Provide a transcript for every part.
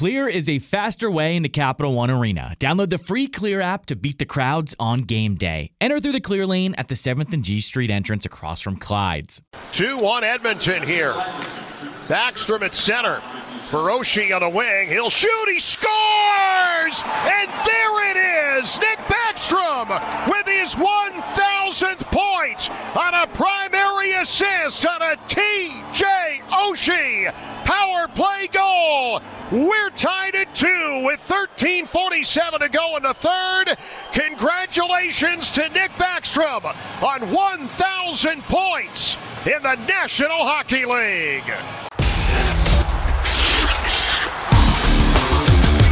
Clear is a faster way into Capital One Arena. Download the free Clear app to beat the crowds on game day. Enter through the Clear lane at the 7th and G Street entrance across from Clyde's. 2 1 Edmonton here. Backstrom at center. Feroshi on the wing. He'll shoot. He scores! And there it is. Nick Backstrom with his 1,000th point on a primary assist on a TJ Oshie power play goal. We're tied at two with 13:47 to go in the third. Congratulations to Nick Backstrom on 1,000 points in the National Hockey League.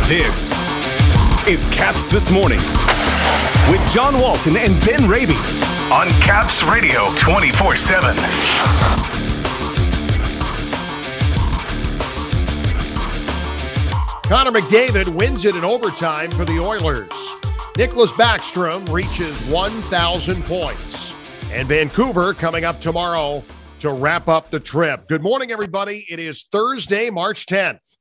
This is Caps This Morning with John Walton and Ben Raby on Caps Radio 24 7. Connor McDavid wins it in overtime for the Oilers. Nicklas Backstrom reaches 1,000 points. And Vancouver coming up tomorrow to wrap up the trip. Good morning, everybody. It is Thursday, March 10th.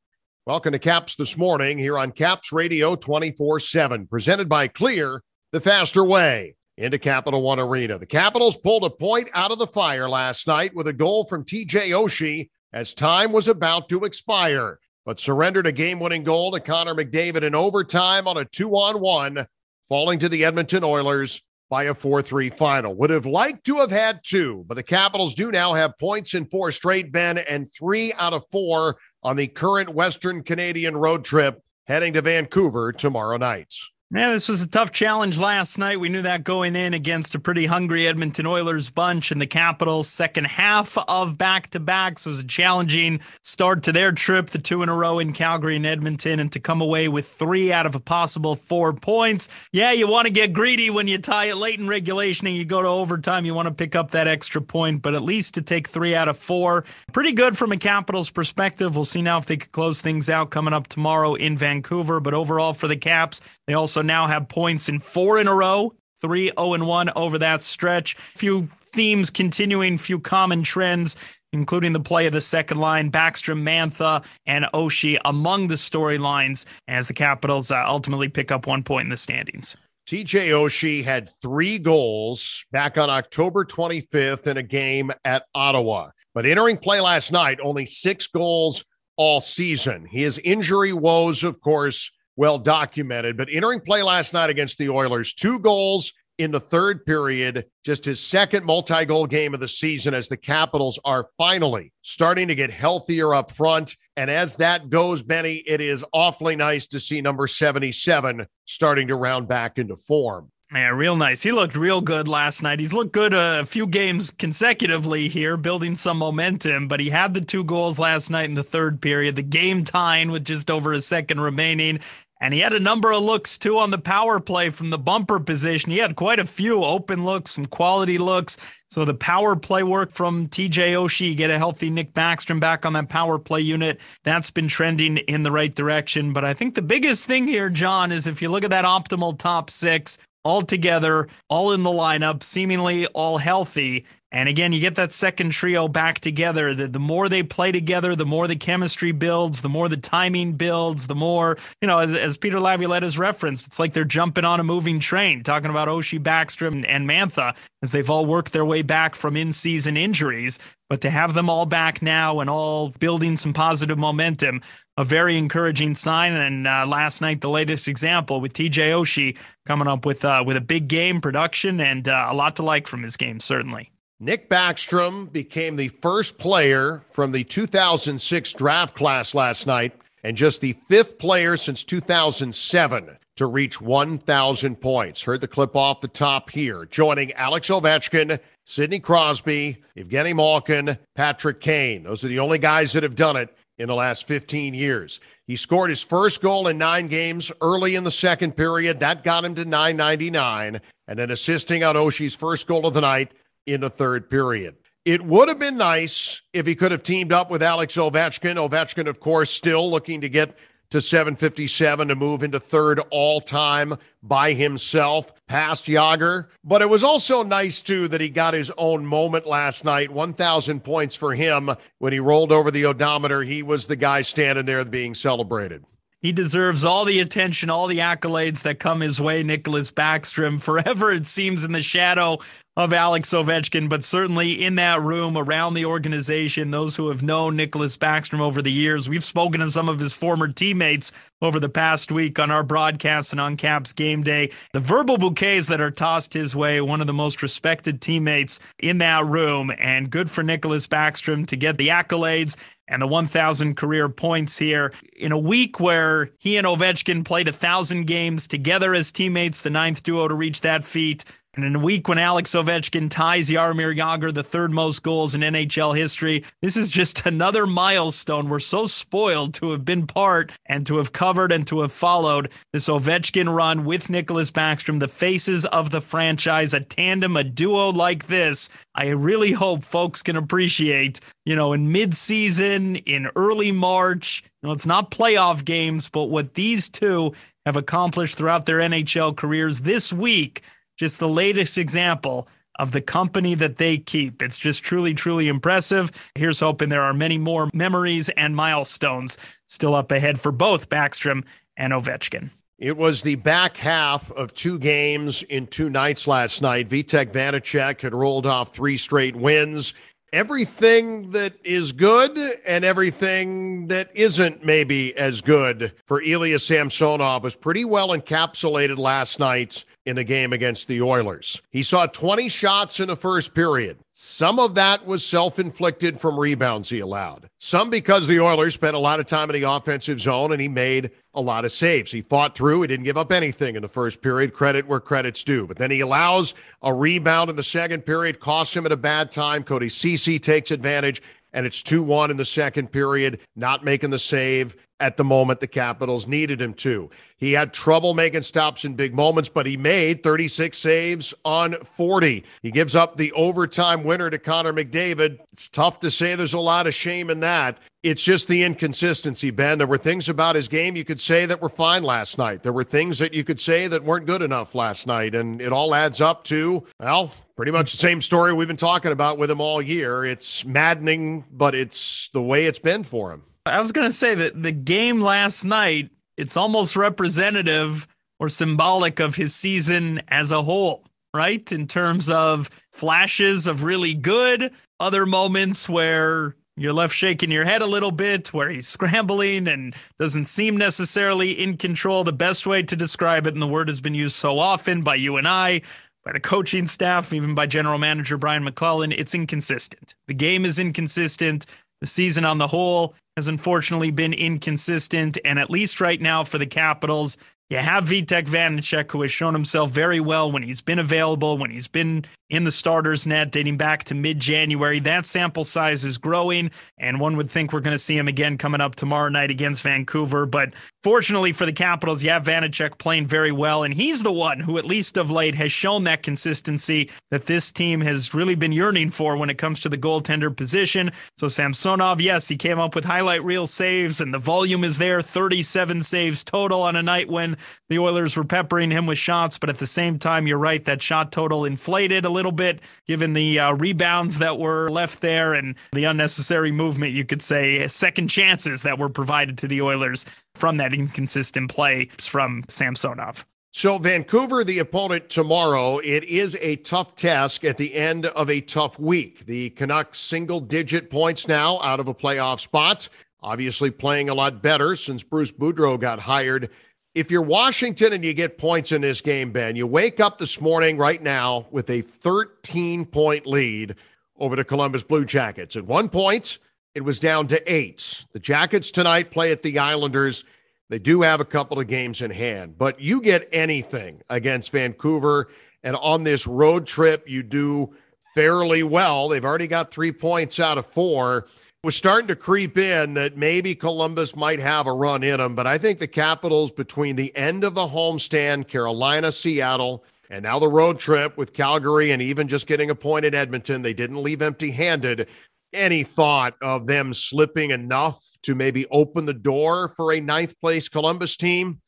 Welcome to Caps this morning here on Caps Radio 24 7, presented by Clear, the faster way into Capital One Arena. The Capitals pulled a point out of the fire last night with a goal from TJ Oshie as time was about to expire but surrendered a game winning goal to Connor McDavid in overtime on a two on one, falling to the Edmonton Oilers by a 4 3 final. Would have liked to have had two, but the Capitals do now have points in four straight, Ben, and three out of four on the current Western Canadian road trip heading to Vancouver tomorrow night. Yeah, this was a tough challenge last night. We knew that going in against a pretty hungry Edmonton Oilers bunch and the Capitals' second half of back to backs was a challenging start to their trip, the two in a row in Calgary and Edmonton, and to come away with three out of a possible four points. Yeah, you want to get greedy when you tie it late in regulation and you go to overtime. You want to pick up that extra point, but at least to take three out of four, pretty good from a Capitals perspective. We'll see now if they could close things out coming up tomorrow in Vancouver. But overall, for the Caps, they also now have points in four in a row, 3 0 1 over that stretch. Few themes continuing, few common trends including the play of the second line, Backstrom, Mantha, and Oshie among the storylines as the Capitals uh, ultimately pick up one point in the standings. TJ Oshie had three goals back on October 25th in a game at Ottawa. But entering play last night, only six goals all season. His injury woes, of course, well documented. But entering play last night against the Oilers, two goals in the third period, just his second multi goal game of the season as the Capitals are finally starting to get healthier up front. And as that goes, Benny, it is awfully nice to see number 77 starting to round back into form. Man, real nice. He looked real good last night. He's looked good a few games consecutively here, building some momentum, but he had the two goals last night in the third period, the game tying with just over a second remaining. And he had a number of looks too on the power play from the bumper position. He had quite a few open looks, some quality looks. So the power play work from TJ Oshie, get a healthy Nick Backstrom back on that power play unit. That's been trending in the right direction. But I think the biggest thing here, John, is if you look at that optimal top six, all together, all in the lineup, seemingly all healthy. And again, you get that second trio back together. The, the more they play together, the more the chemistry builds, the more the timing builds, the more, you know, as, as Peter Laviolette has referenced, it's like they're jumping on a moving train, talking about Oshie Backstrom and Mantha as they've all worked their way back from in season injuries. But to have them all back now and all building some positive momentum, a very encouraging sign. And uh, last night, the latest example with TJ Oshie coming up with, uh, with a big game production and uh, a lot to like from his game, certainly. Nick Backstrom became the first player from the 2006 draft class last night and just the fifth player since 2007 to reach 1,000 points. Heard the clip off the top here. Joining Alex Ovechkin, Sidney Crosby, Evgeny Malkin, Patrick Kane. Those are the only guys that have done it in the last 15 years. He scored his first goal in nine games early in the second period. That got him to 999. And then assisting on Oshie's first goal of the night in the third period. It would have been nice if he could have teamed up with Alex Ovechkin. Ovechkin, of course, still looking to get to 757 to move into third all time by himself past Jagr. But it was also nice, too, that he got his own moment last night 1,000 points for him when he rolled over the odometer. He was the guy standing there being celebrated. He deserves all the attention, all the accolades that come his way. Nicholas Backstrom, forever it seems in the shadow of Alex Ovechkin, but certainly in that room around the organization, those who have known Nicholas Backstrom over the years. We've spoken to some of his former teammates over the past week on our broadcast and on Caps game day. The verbal bouquets that are tossed his way, one of the most respected teammates in that room, and good for Nicholas Backstrom to get the accolades and the 1,000 career points here in a week where he and Ovechkin played a thousand games together as teammates, the ninth duo to reach that feat. And in a week when Alex Ovechkin ties Jaromir Jagr the third most goals in NHL history, this is just another milestone. We're so spoiled to have been part and to have covered and to have followed this Ovechkin run with Nicholas Backstrom, the faces of the franchise, a tandem, a duo like this. I really hope folks can appreciate, you know, in mid-season, in early March, you know, it's not playoff games, but what these two have accomplished throughout their NHL careers this week just the latest example of the company that they keep. It's just truly, truly impressive. Here's hoping there are many more memories and milestones still up ahead for both Backstrom and Ovechkin. It was the back half of two games in two nights last night. Vitek Vanecek had rolled off three straight wins. Everything that is good and everything that isn't maybe as good for Ilya Samsonov was pretty well encapsulated last night in the game against the Oilers. He saw 20 shots in the first period. Some of that was self inflicted from rebounds he allowed. Some because the Oilers spent a lot of time in the offensive zone and he made a lot of saves. He fought through. He didn't give up anything in the first period. Credit where credit's due. But then he allows a rebound in the second period, costs him at a bad time. Cody Ceci takes advantage and it's 2 1 in the second period, not making the save at the moment the Capitals needed him to. He had trouble making stops in big moments, but he made 36 saves on 40. He gives up the overtime winner to Connor McDavid. It's tough to say there's a lot of shame in that. It's just the inconsistency, Ben. There were things about his game you could say that were fine last night. There were things that you could say that weren't good enough last night. And it all adds up to, well, pretty much the same story we've been talking about with him all year. It's maddening, but it's the way it's been for him. I was going to say that the game last night, it's almost representative or symbolic of his season as a whole, right? In terms of flashes of really good, other moments where you're left shaking your head a little bit, where he's scrambling and doesn't seem necessarily in control. The best way to describe it, and the word has been used so often by you and I, by the coaching staff, even by general manager Brian MacLellan, it's inconsistent. The game is inconsistent. The season on the whole has unfortunately been inconsistent. And at least right now for the Capitals, you have Vitek Vanecek, who has shown himself very well when he's been available, when he's been in the starters net dating back to mid January. That sample size is growing, and one would think we're going to see him again coming up tomorrow night against Vancouver. But fortunately for the Capitals, you have Vanecek playing very well, and he's the one who, at least of late, has shown that consistency that this team has really been yearning for when it comes to the goaltender position. So Samsonov, yes, he came up with highlight reel saves, and the volume is there 37 saves total on a night when the Oilers were peppering him with shots, but at the same time, you're right, that shot total inflated a little bit given the uh, rebounds that were left there and the unnecessary movement, you could say, second chances that were provided to the Oilers from that inconsistent play from Samsonov. So, Vancouver, the opponent tomorrow, it is a tough task at the end of a tough week. The Canucks single digit points now out of a playoff spot. Obviously, playing a lot better since Bruce Boudreau got hired if you're Washington and you get points in this game, Ben, you wake up this morning right now with a 13 point lead over the Columbus Blue Jackets. At one point, it was down to eight. The Jackets tonight play at the Islanders. They do have a couple of games in hand, but you get anything against Vancouver. And on this road trip, you do fairly well. They've already got three points out of four was starting to creep in that maybe Columbus might have a run in them. But I think the Capitals, between the end of the homestand, Carolina, Seattle, and now the road trip with Calgary, and even just getting a point at Edmonton, they didn't leave empty handed. Any thought of them slipping enough to maybe open the door for a ninth place Columbus team?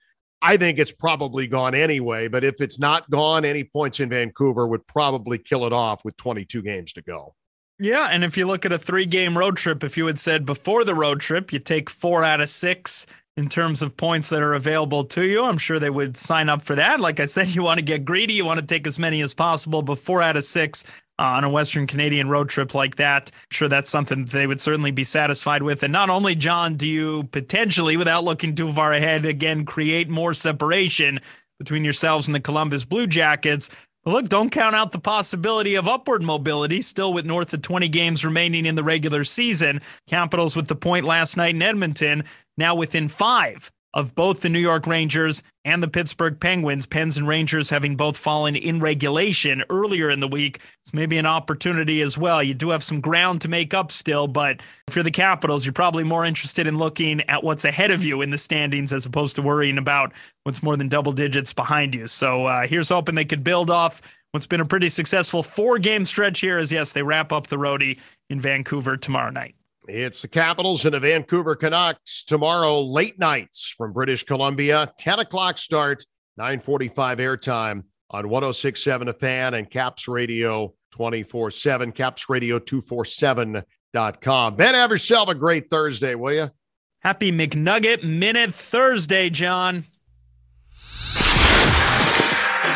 I think it's probably gone anyway, but if it's not gone, any points in Vancouver would probably kill it off with 22 games to go. Yeah, and if you look at a three game road trip, if you had said before the road trip, you take four out of six in terms of points that are available to you. I'm sure they would sign up for that. Like I said, you want to get greedy, you want to take as many as possible, but four out of six uh, on a Western Canadian road trip like that. I'm sure that's something they would certainly be satisfied with. And not only, John, do you potentially, without looking too far ahead, again, create more separation between yourselves and the Columbus Blue Jackets. Look, don't count out the possibility of upward mobility, still with north of 20 games remaining in the regular season. Capitals with the point last night in Edmonton now within five of both the New York Rangers and the Pittsburgh Penguins. Pens and Rangers having both fallen in regulation earlier in the week. It's maybe an opportunity as well. You do have some ground to make up still, but if you're the Capitals, you're probably more interested in looking at what's ahead of you in the standings as opposed to worrying about what's more than double digits behind you. So uh, here's hoping they could build off what's been a pretty successful four game stretch here as yes, they wrap up the roadie in Vancouver tomorrow night. It's the Capitals and the Vancouver Canucks tomorrow, late nights from British Columbia, 10 o'clock start, 945 airtime on 1067 A Fan and Caps Radio 24 7, Caps capsradio247.com. Ben, have yourself a great Thursday, will you? Happy McNugget Minute Thursday, John.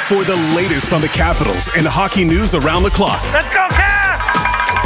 For the latest on the Capitals and hockey news around the clock. Let's go, Caps!